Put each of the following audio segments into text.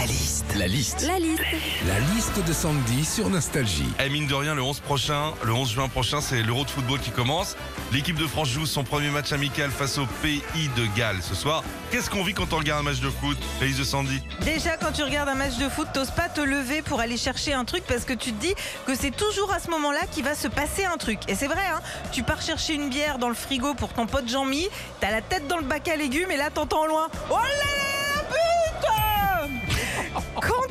La liste. La liste. La liste. La liste de Sandy sur Nostalgie. Eh, mine de rien, le 11 prochain, le 11 juin prochain, c'est l'Euro de football qui commence. L'équipe de France joue son premier match amical face au pays de Galles ce soir. Qu'est-ce qu'on vit quand on regarde un match de foot, Elise de Sandy? Déjà, quand tu regardes un match de foot, t'oses pas te lever pour aller chercher un truc parce que tu te dis que c'est toujours à ce moment-là qu'il va se passer un truc. Et c'est vrai, hein, tu pars chercher une bière dans le frigo pour ton pote Jean-Mi, t'as la tête dans le bac à légumes et là t'entends au loin Oh là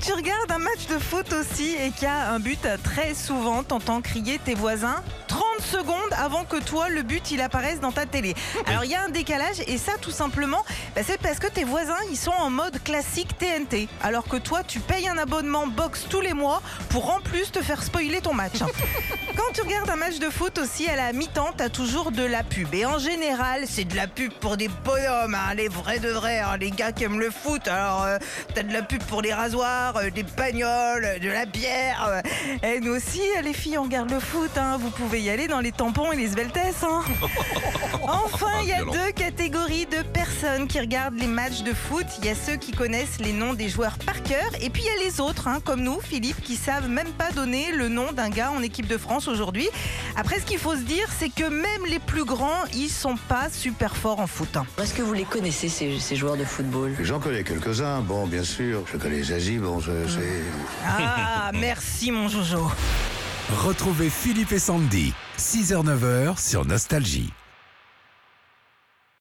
tu regardes un match de foot aussi et qu'il y a un but, très souvent t'entends crier tes voisins 30 secondes avant que toi, le but, il apparaisse dans ta télé. Alors il y a un décalage et ça tout simplement, bah, c'est parce que tes voisins, ils sont en mode classique TNT. Alors que toi, tu payes un abonnement box tous les mois pour en plus te faire spoiler ton match. Quand tu regardes un match de foot aussi à la mi-temps, t'as toujours de la pub. Et en général, c'est de la pub pour des bonhommes, hein, les vrais de vrais, hein, les gars qui aiment le foot. Alors, euh, t'as de la pub pour des rasoirs, euh, des bagnoles, euh, de la bière. euh. Et nous aussi, les filles, on regarde le foot. hein. Vous pouvez y aller dans les tampons et les sveltes. hein. Enfin, il y a deux catégories de personnes qui regardent les matchs de foot. Il y a ceux qui connaissent les noms des joueurs par cœur, et puis il y a les autres, hein, comme nous, Philippe, qui savent même pas donner le nom d'un gars en équipe de France aujourd'hui. Après, ce qu'il faut se dire, c'est que même les plus grands, ils sont pas super forts en foot. hein. Est-ce que vous les connaissez, ces, ces joueurs de football? J'en connais quelques-uns, bon, bien sûr. Je connais Zazie, bon, je- c'est. Ah, merci mon Jojo. Retrouvez Philippe et Sandy. 6h-9h sur Nostalgie.